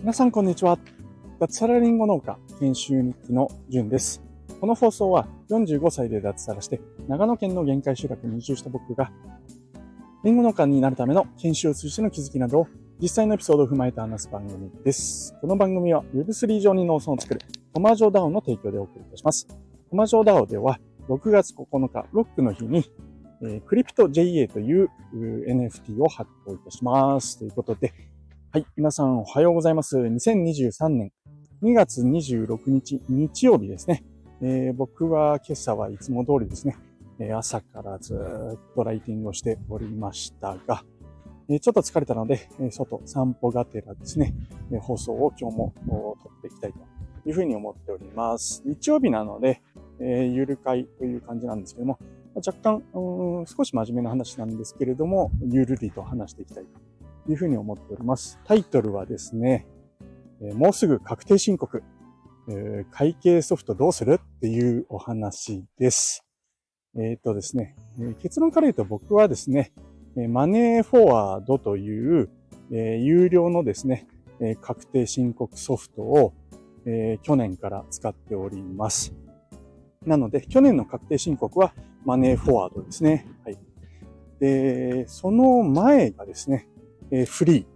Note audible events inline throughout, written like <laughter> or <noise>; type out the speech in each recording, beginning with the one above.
皆さんこんにちは。脱サラリンゴ農家研修日記のじゅんです。この放送は45歳で脱サラして長野県の限界集落に移住した僕がリンゴ農家になるための研修を通じての気づきなどを実際のエピソードを踏まえて話す番組です。この番組は Web3 上に農村を作るコマジョダウンの提供でお送りいたします。コマジョダウでは6月9日ロックの日にクリプト JA という NFT を発行いたします。ということで、はい、皆さんおはようございます。2023年2月26日日曜日ですね。えー、僕は今朝はいつも通りですね、え朝からずっとライティングをしておりましたが、えちょっと疲れたので、え外散歩がてらですね、え放送を今日も撮っていきたいというふうに思っております。日曜日なので、えゆる会という感じなんですけども、若干、少し真面目な話なんですけれども、ゆるりと話していきたいというふうに思っております。タイトルはですね、もうすぐ確定申告、会計ソフトどうするっていうお話です。えっ、とですね、結論から言うと僕はですね、マネーフォワードという、有料のですね、確定申告ソフトを、去年から使っております。なので、去年の確定申告はマネーフォワードですね。はい。で、その前がですね、えー、フリ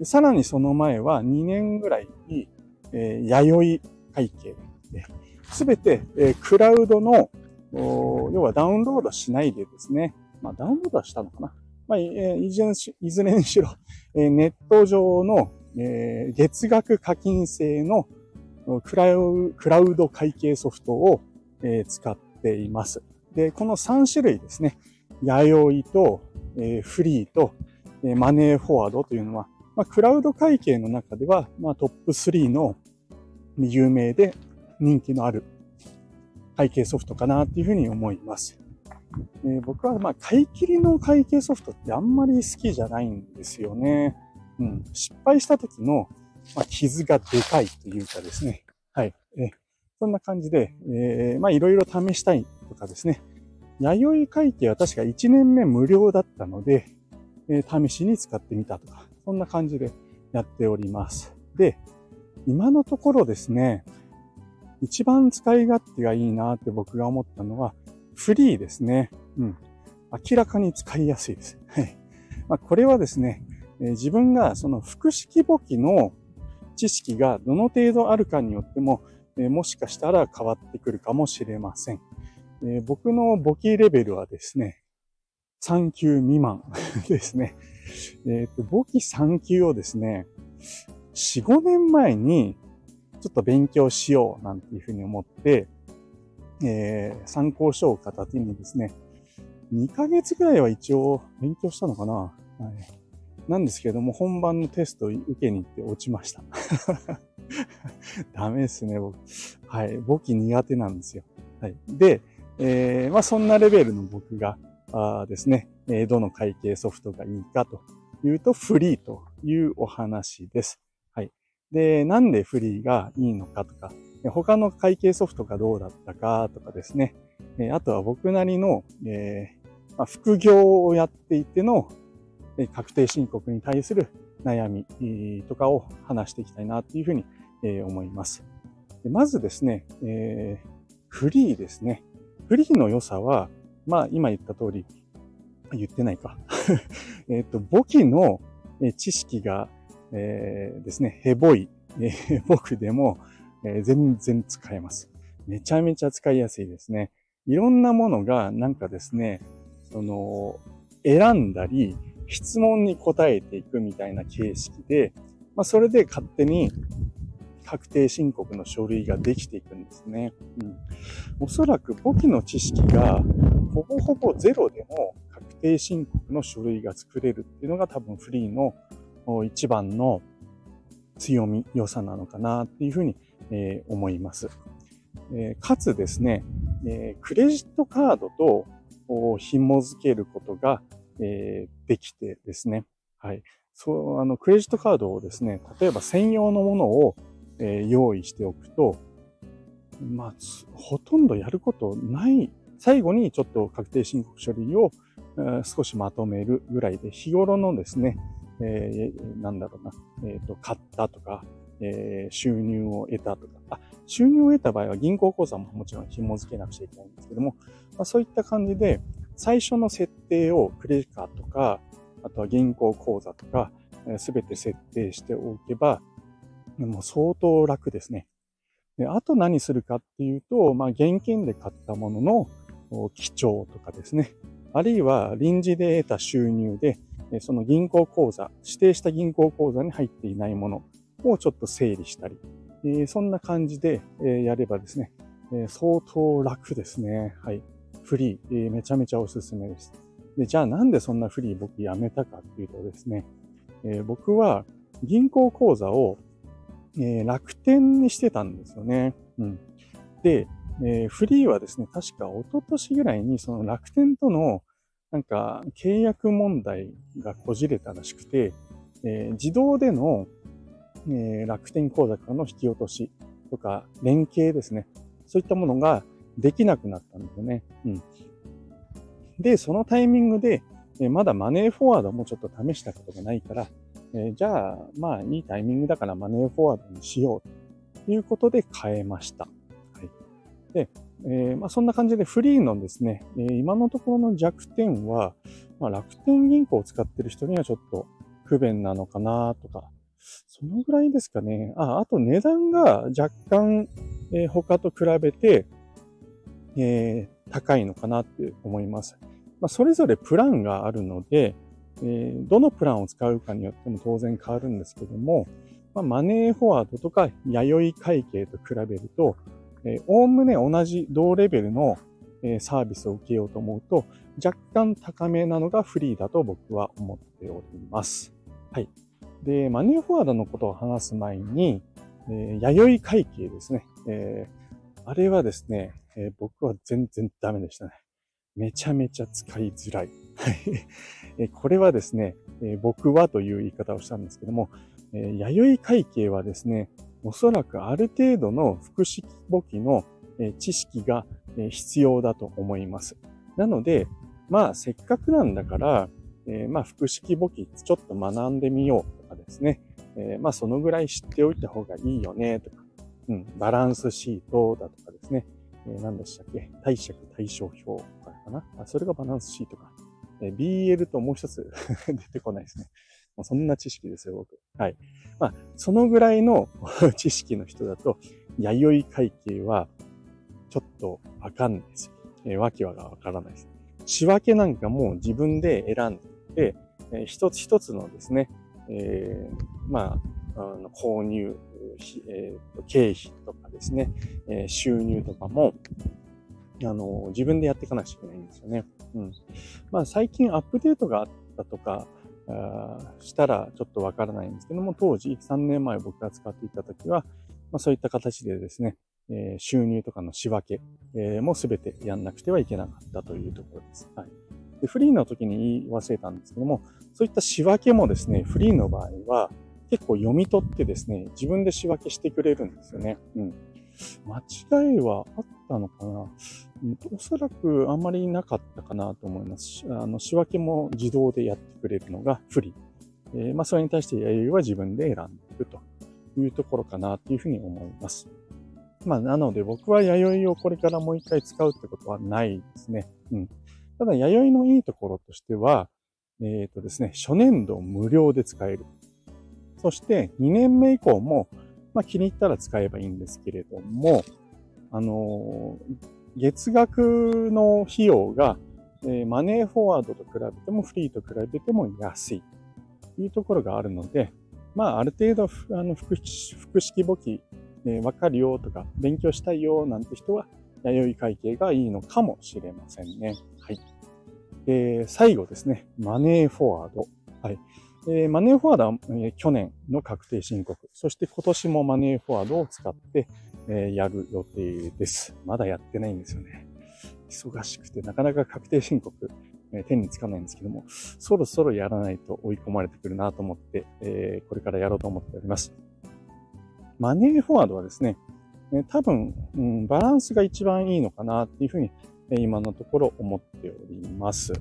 ー。さらにその前は2年ぐらいに、えー、弥生会計すべて、えー、クラウドの、要はダウンロードしないでですね、まあダウンロードはしたのかな。まあ、え、いずれいずれにしろ、えー、ネット上の、えー、月額課金制のクラウクラウド会計ソフトを、えー、使っています。で、この3種類ですね、弥生と、えー、フリーと、えー、マネーフォワードというのは、まあ、クラウド会計の中では、まあ、トップ3の有名で人気のある会計ソフトかなっていうふうに思います。えー、僕は、まあ、買い切りの会計ソフトってあんまり好きじゃないんですよね。うん。失敗した時の、まあ、傷がでかいというかですね。はい。えそんな感じで、えー、まあ、いろいろ試したいとかですね。弥生会計は確か1年目無料だったので、えー、試しに使ってみたとか、そんな感じでやっております。で、今のところですね、一番使い勝手がいいなって僕が思ったのは、フリーですね。うん。明らかに使いやすいです。はい。まあ、これはですね、えー、自分がその複式簿記の知識がどの程度あるかによっても、えー、もしかしたら変わってくるかもしれません。えー、僕の簿記レベルはですね、3級未満 <laughs> ですね。えっ、ー、と、簿記3級をですね、4、5年前にちょっと勉強しようなんていうふうに思って、えー、参考書を片手にですね、2ヶ月ぐらいは一応勉強したのかな、はい、なんですけども、本番のテスト受けに行って落ちました。<laughs> ダメですね、僕。はい。簿記苦手なんですよ。はい。で、えー、まあそんなレベルの僕があですね、えー、どの会計ソフトがいいかというとフリーというお話です。はい。で、なんでフリーがいいのかとか、他の会計ソフトがどうだったかとかですね、あとは僕なりの、えーまあ、副業をやっていての確定申告に対する悩みとかを話していきたいなというふうに思います。まずですね、えー、フリーですね。フリーの良さは、まあ今言った通り、言ってないか。<laughs> えっと、簿記の知識が、えー、ですね、ヘボい、え、僕でも、えー、全然使えます。めちゃめちゃ使いやすいですね。いろんなものがなんかですね、その、選んだり、質問に答えていくみたいな形式で、まあ、それで勝手に確定申告の書類ができていくんですね。うん、おそらく簿記の知識がほぼほぼゼロでも確定申告の書類が作れるっていうのが多分フリーの一番の強み、良さなのかなっていうふうに、え、思います。え、かつですね、え、クレジットカードと紐付けることが、えできてですね、はい。そう、あの、クレジットカードをですね、例えば専用のものをえ、用意しておくと、まあ、ほとんどやることない。最後にちょっと確定申告書類を少しまとめるぐらいで、日頃のですね、えー、なんだろうな、えっ、ー、と、買ったとか、えー、収入を得たとか、あ、収入を得た場合は銀行口座ももちろん紐付けなくちゃいけないんですけども、まあ、そういった感じで、最初の設定をクレジカとか、あとは銀行口座とか、す、べ、て設定しておけば、もう相当楽ですね。であと何するかっていうと、まあ、現金で買ったものの記帳とかですね。あるいは臨時で得た収入で、その銀行口座、指定した銀行口座に入っていないものをちょっと整理したり、そんな感じでやればですね、相当楽ですね。はい。フリー、めちゃめちゃおすすめです。で、じゃあなんでそんなフリー僕やめたかっていうとですね、僕は銀行口座をえ楽天にしてたんですよね。うん。でえ、フリーはですね、確か一昨年ぐらいにその楽天とのなんか契約問題がこじれたらしくて、えー、自動での、え、楽天口座からの引き落としとか連携ですね。そういったものができなくなったんですよね。うん。で、そのタイミングで、え、まだマネーフォワードもちょっと試したことがないから、えー、じゃあ、まあいいタイミングだからマネーフォワードにしようということで変えました。はい。で、えー、まあ、そんな感じでフリーのですね、えー、今のところの弱点は、まあ、楽天銀行を使ってる人にはちょっと不便なのかなとか、そのぐらいですかね。あ、あと値段が若干、えー、他と比べて、えー、高いのかなって思います。まあ、それぞれプランがあるので、え、どのプランを使うかによっても当然変わるんですけども、ま、マネーフォワードとか弥生会計と比べると、おおむね同じ同レベルの、え、サービスを受けようと思うと、若干高めなのがフリーだと僕は思っております。はい。で、マネーフォワードのことを話す前に、え、弥生会計ですね。えー、あれはですね、え、僕は全然ダメでしたね。めちゃめちゃ使いづらい。はい。これはですね、僕はという言い方をしたんですけども、え、弥生会計はですね、おそらくある程度の複式簿記の知識が必要だと思います。なので、まあ、せっかくなんだから、えー、まあ、複式簿記ちょっと学んでみようとかですね。えー、まあ、そのぐらい知っておいた方がいいよね、とか。うん、バランスシートだとかですね。えー、何でしたっけ？貸借対照表とかかな？あ、それがバランスシートか。え、BL ともう一つ <laughs> 出てこないですね。もうそんな知識ですよ、僕。はい。まあ、そのぐらいの <laughs> 知識の人だと、弥生会計は、ちょっとわかんないですよ。えー、わけはわからないです。仕分けなんかも自分で選んで、えー、一つ一つのですね、えー、まあ、あの購入、えー、経費とかですね、えー、収入とかも、あの、自分でやっていかなきゃいけないんですよね。うん。まあ、最近アップデートがあったとか、したらちょっとわからないんですけども、当時3年前僕が使っていた時は、まあ、そういった形でですね、えー、収入とかの仕分け、えー、もすべてやんなくてはいけなかったというところです。はい。で、フリーの時に言い忘れたんですけども、そういった仕分けもですね、フリーの場合は結構読み取ってですね、自分で仕分けしてくれるんですよね。うん。間違いはあったのかなおそらくあんまりなかったかなと思います。あの、仕分けも自動でやってくれるのがフリー。えー、まあ、それに対して弥生は自分で選んでいくというところかなというふうに思います。まあ、なので僕は弥生をこれからもう一回使うってことはないですね。うん。ただ、弥生のいいところとしては、えっ、ー、とですね、初年度無料で使える。そして2年目以降も、まあ、気に入ったら使えばいいんですけれども、あの月額の費用が、え、マネーフォワードと比べてもフリーと比べても安いというところがあるので、まあ、ある程度、あの、複式簿記、えー、かるよとか、勉強したいよなんて人は、弥生会計がいいのかもしれませんね。はい。えー、最後ですね。マネーフォワード。はい。えー、マネーフォワードは、えー、去年の確定申告。そして今年もマネーフォワードを使って、えー、やる予定です。まだやってないんですよね。忙しくて、なかなか確定申告、えー、手につかないんですけども、そろそろやらないと追い込まれてくるなと思って、えー、これからやろうと思っております。マネーフォワードはですね、え、多分、うん、バランスが一番いいのかなっていうふうに、今のところ思っております。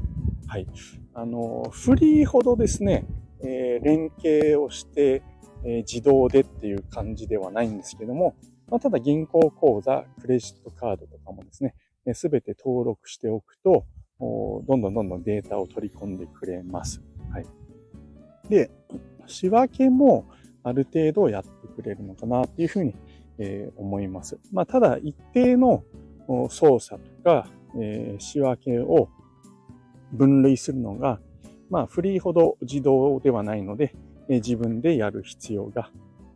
はい。あの、フリーほどですね、え、連携をして、え、自動でっていう感じではないんですけども、まあ、ただ銀行口座、クレジットカードとかもですね、すべて登録しておくと、どんどんどんどんデータを取り込んでくれます。はい。で、仕分けもある程度やってくれるのかなっていうふうに、え、思います。まあ、ただ一定の操作とか、え、仕分けを分類するのが、まあ、フリーほど自動ではないので、え、自分でやる必要が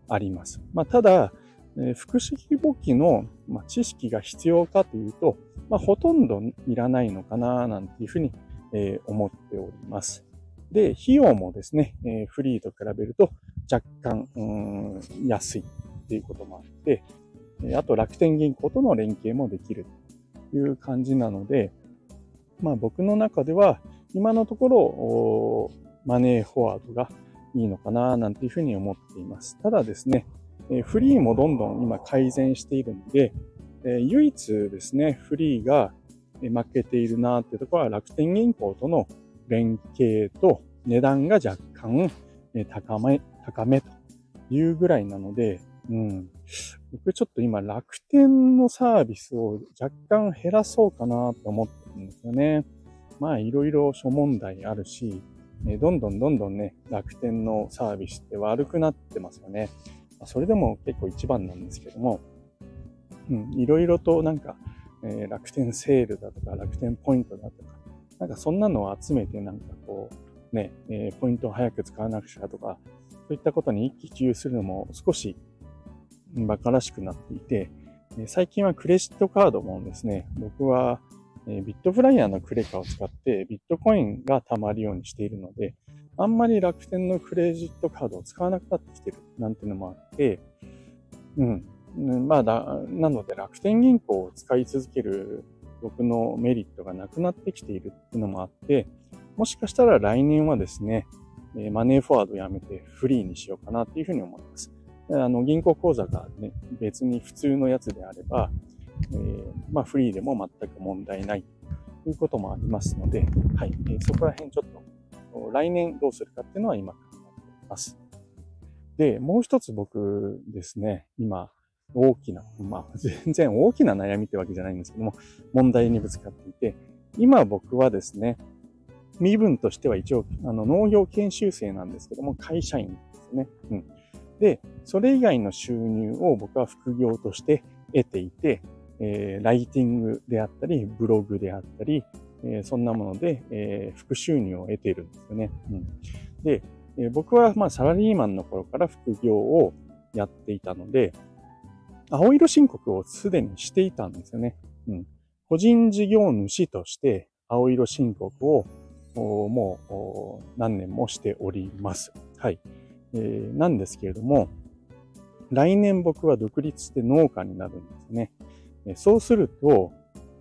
あります。まあ、ただ、えー、複式簿記の、ま、知識が必要かというと、まあ、ほとんどいらないのかな、なんていうふうに、え、思っております。で、費用もですね、え、フリーと比べると若干、安いっていうこともあって、あと楽天銀行との連携もできるという感じなので、まあ僕の中では今のところマネーフォワードがいいのかななんていうふうに思っています。ただですね、フリーもどんどん今改善しているので、唯一ですね、フリーが負けているなっていうところは楽天銀行との連携と値段が若干高め、高めというぐらいなので、うん。僕ちょっと今楽天のサービスを若干減らそうかなと思ってるんですよね。まあいろいろ諸問題あるし、どんどんどんどんね、楽天のサービスって悪くなってますよね。それでも結構一番なんですけども、いろいろとなんか、えー、楽天セールだとか楽天ポイントだとか、なんかそんなのを集めてなんかこう、ね、えー、ポイントを早く使わなくちゃとか、そういったことに一喜一憂するのも少し馬鹿らしくなっていて、最近はクレジットカードもですね、僕はビットフライヤーのクレカを使ってビットコインが貯まるようにしているので、あんまり楽天のクレジットカードを使わなくなってきてるなんていうのもあって、うん。まあだ、なので楽天銀行を使い続ける僕のメリットがなくなってきているっていうのもあって、もしかしたら来年はですね、マネーフォワードやめてフリーにしようかなっていうふうに思います。あの、銀行口座がね、別に普通のやつであれば、えー、まあ、フリーでも全く問題ないということもありますので、はい、えー、そこら辺ちょっと、来年どうするかっていうのは今考えています。で、もう一つ僕ですね、今、大きな、まあ、<laughs> 全然大きな悩みってわけじゃないんですけども、問題にぶつかっていて、今僕はですね、身分としては一応、あの、農業研修生なんですけども、会社員ですね。うん。で、それ以外の収入を僕は副業として得ていて、えー、ライティングであったり、ブログであったり、えー、そんなもので、えー、副収入を得ているんですよね。うん、で、え僕はまあサラリーマンの頃から副業をやっていたので、青色申告をすでにしていたんですよね。うん、個人事業主として青色申告をもう何年もしております。はい。えー、なんですけれども、来年僕は独立して農家になるんですね。そうすると、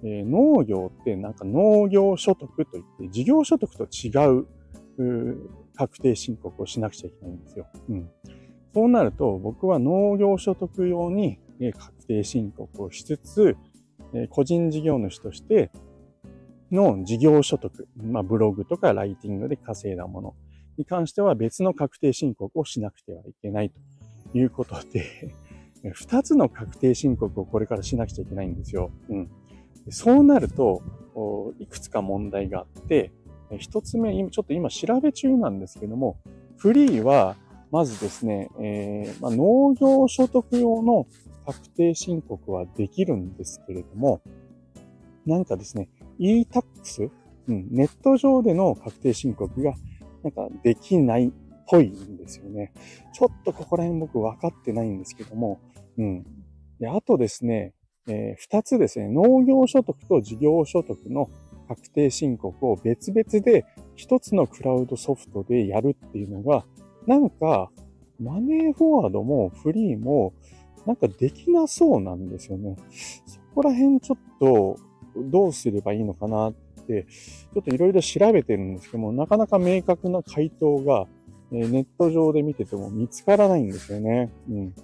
え、農業ってなんか農業所得といって、事業所得と違う確定申告をしなくちゃいけないんですよ。うん、そうなると、僕は農業所得用に確定申告をしつつ、個人事業主としての事業所得、まあ、ブログとかライティングで稼いだもの、に関しては別の確定申告をしなくてはいけないということで <laughs> 二つの確定申告をこれからしなくちゃいけないんですよ。うん。そうなると、いくつか問題があって、一つ目、ちょっと今調べ中なんですけども、フリーは、まずですね、えーまあ、農業所得用の確定申告はできるんですけれども、なんかですね、e-tax、うん、ネット上での確定申告がなんかできないっぽいんですよね。ちょっとここら辺僕分かってないんですけども、うん。で、あとですね、えー、二つですね、農業所得と事業所得の確定申告を別々で一つのクラウドソフトでやるっていうのが、なんか、マネーフォワードもフリーも、なんかできなそうなんですよね。そこら辺ちょっとどうすればいいのかなって、ちょっといろいろ調べてるんですけども、なかなか明確な回答が、ネット上で見てても見つからないんですよね。うん。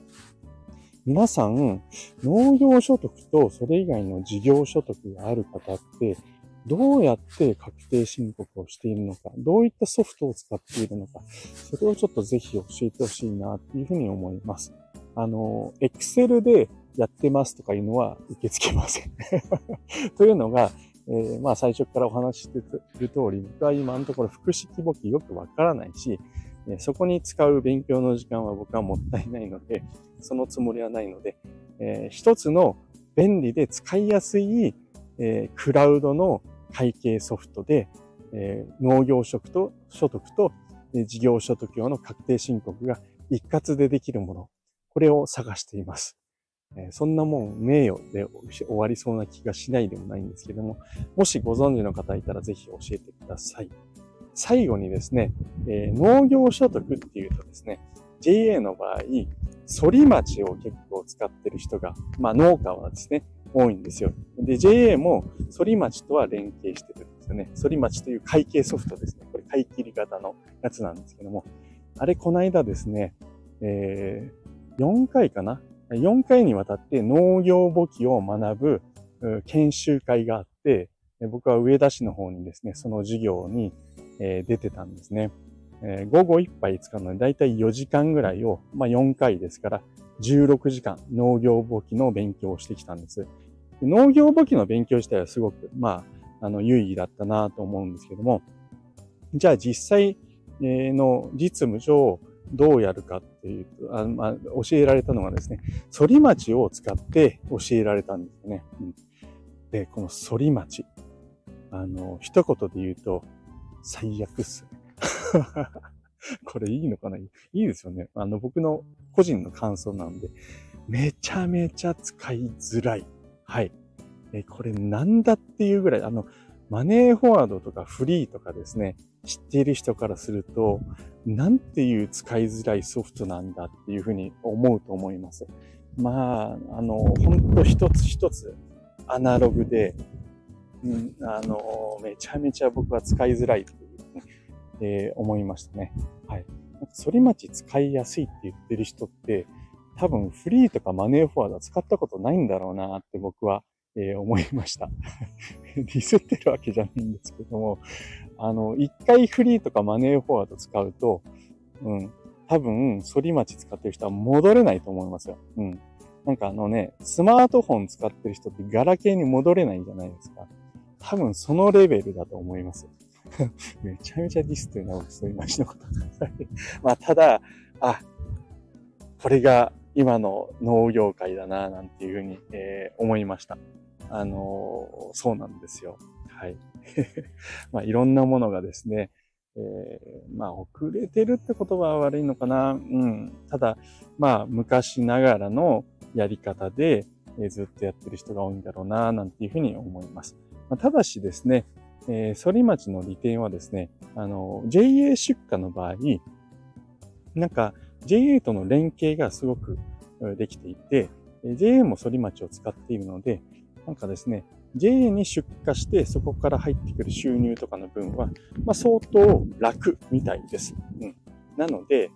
皆さん、農業所得とそれ以外の事業所得がある方って、どうやって確定申告をしているのか、どういったソフトを使っているのか、それをちょっとぜひ教えてほしいなっていうふうに思います。あの、Excel でやってますとかいうのは <laughs> 受け付けません。<laughs> というのが、えー、まあ最初からお話ししている通り、僕は今のところ複式簿記よくわからないし、そこに使う勉強の時間は僕はもったいないので、そのつもりはないので、えー、一つの便利で使いやすい、えー、クラウドの会計ソフトで、えー、農業職と所得と、え事業所得用の確定申告が一括でできるもの、これを探しています。えそんなもん名誉で終わりそうな気がしないでもないんですけども、もしご存知の方いたらぜひ教えてください。最後にですね、えー、農業所得っていうとですね、JA の場合、反町を結構使ってる人が、まあ農家はですね、多いんですよ。で、JA も反町とは連携してるんですよね。反町という会計ソフトですね。これ買い切り型のやつなんですけども、あれこの間ですね、えー、4回かな ?4 回にわたって農業簿記を学ぶ研修会があって、僕は上田市の方にですね、その授業にえ出てたんですね。え午後1杯使うのでだいたい4時間ぐらいを、まあ、4回ですから、16時間農業簿記の勉強をしてきたんです。農業簿記の勉強自体はすごく、まあ、あの、有意義だったなと思うんですけども、じゃあ実際の実務上どうやるかっていうと、あまあ、教えられたのがですね、反町を使って教えられたんですね。うん、で、この反町。あの、一言で言うと、最悪っす。<laughs> これいいのかな？いいですよね。あの、僕の個人の感想なんで、めちゃめちゃ使いづらい。はい。え、これなんだっていうぐらい、あの、マネーフォワードとかフリーとかですね、知っている人からすると、なんていう使いづらいソフトなんだっていうふうに思うと思います。まあ、あの、ほんと一つ一つアナログで、うん、あの、めちゃめちゃ僕は使いづらいという、えー、思いましたね。はい。反町使いやすいって言ってる人って、多分フリーとかマネーフォワード使ったことないんだろうなって僕は、えー、思いました。<laughs> ディスってるわけじゃないんですけども、あの、一回フリーとかマネーフォワード使うと、うん、多分、反町使ってる人は戻れないと思いますよ。うん。なんかあのね、スマートフォン使ってる人ってガラケーに戻れないじゃないですか。多分そのレベルだと思います。<laughs> めちゃめちゃディスっていうのはそういうマジのこと <laughs> まあ、ただ、あ、これが今の農業界だな、なんていうふうに、えー、思いました。あのー、そうなんですよ。はい。<laughs> まあ、いろんなものがですね、えー、まあ、遅れてるって言葉は悪いのかな。うん。ただ、まあ、昔ながらのやり方で、え、ずっとやってる人が多いんだろうな、なんていうふうに思います。ま、ただしですね、えー、反町の利点はですね、あの、JA 出荷の場合、なんか JA との連携がすごくできていて、JA も反町を使っているので、なんかですね、JA に出荷してそこから入ってくる収入とかの分は、まあ、相当楽みたいです。うん。なので、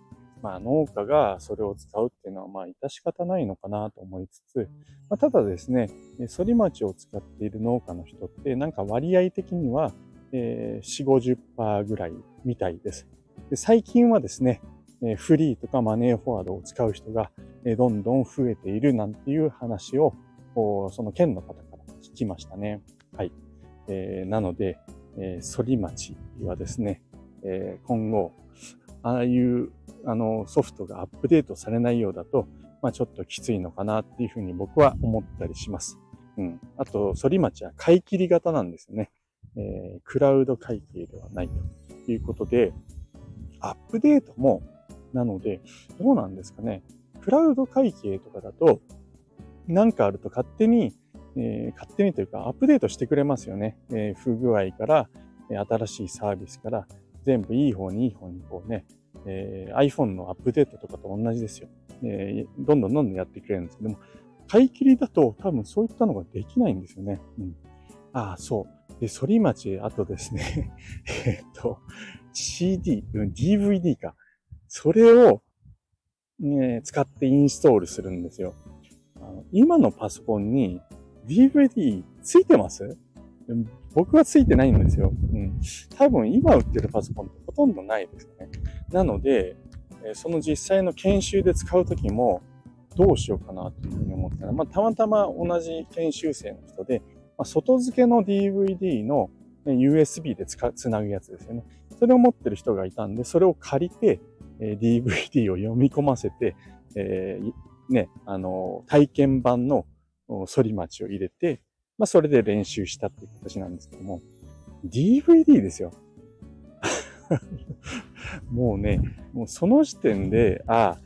まあ、農家がそれを使うっていうのは、まあ、致し方ないのかなと思いつつ、まあ、ただですね、反町を使っている農家の人って、なんか割合的には、えー、4、50%ぐらいみたいです。で最近はですね、フリーとかマネーフォワードを使う人がどんどん増えているなんていう話を、その県の方から聞きましたね。はい。えー、なので、えー、反町はですね、えー、今後、ああいうあの、ソフトがアップデートされないようだと、まあちょっときついのかなっていうふうに僕は思ったりします。うん。あと、反町は買い切り型なんですよね。えー、クラウド会計ではないということで、アップデートも、なので、どうなんですかね。クラウド会計とかだと、なんかあると勝手に、えー、勝手にというかアップデートしてくれますよね。えー、不具合から、新しいサービスから全部いい方にいい方にこうね、えー、iPhone のアップデートとかと同じですよ。えー、どんどんどんどんやってくれるんですけども、買い切りだと多分そういったのができないんですよね。うん。ああ、そう。で、反町、あとですね、<laughs> えっと、CD、DVD か。それを、ね、使ってインストールするんですよ。あの今のパソコンに DVD ついてます？僕はついてないんですよ。うん。多分今売ってるパソコンってほとんどないですね。なので、その実際の研修で使うときもどうしようかなというふうに思ったら、まあ、たまたま同じ研修生の人で、まあ、外付けの DVD の USB でつつなぐやつですよね。それを持ってる人がいたんで、それを借りて、え DVD を読み込ませて、えー、ね、あの、体験版の反町を入れて、まあ、それで練習したっていう形なんですけども、DVD ですよ。<laughs> もうね、もうその時点で、あ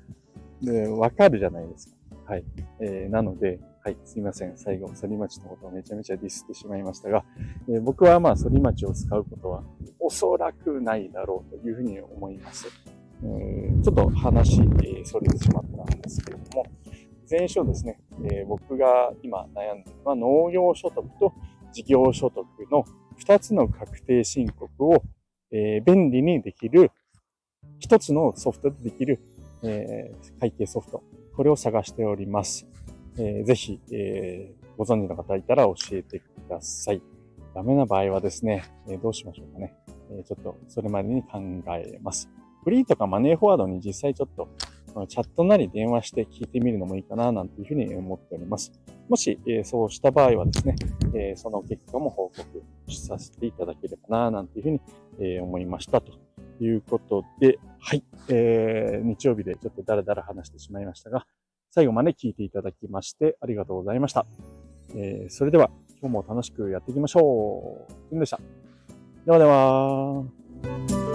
あ、わかるじゃないですか。はい。えー、なので、はい、すいません。最後、反町のことをめちゃめちゃディスってしまいましたが、えー、僕はまあ、反町を使うことはおそらくないだろうというふうに思います。えー、ちょっと話、えー、それてしまったんですけれども、前書ですね、えー、僕が今悩んでいるのは農業所得と事業所得の2つの確定申告を、えー、便利にできる、1つのソフトでできる、えー、会計ソフト、これを探しております。えー、ぜひ、えー、ご存知の方いたら教えてください。ダメな場合はですね、えー、どうしましょうかね。えー、ちょっとそれまでに考えます。フリーとかマネーフォワードに実際ちょっとチャットなり電話して聞いてみるのもいいかな、なんていうふうに思っております。もし、えー、そうした場合はですね、え、その結果も報告させていただければな、なんていうふうに、え、思いましたということで、はい、えー、日曜日でちょっとダラダラ話してしまいましたが、最後まで聞いていただきましてありがとうございました。えー、それでは今日も楽しくやっていきましょう。ジンでした。ではでは。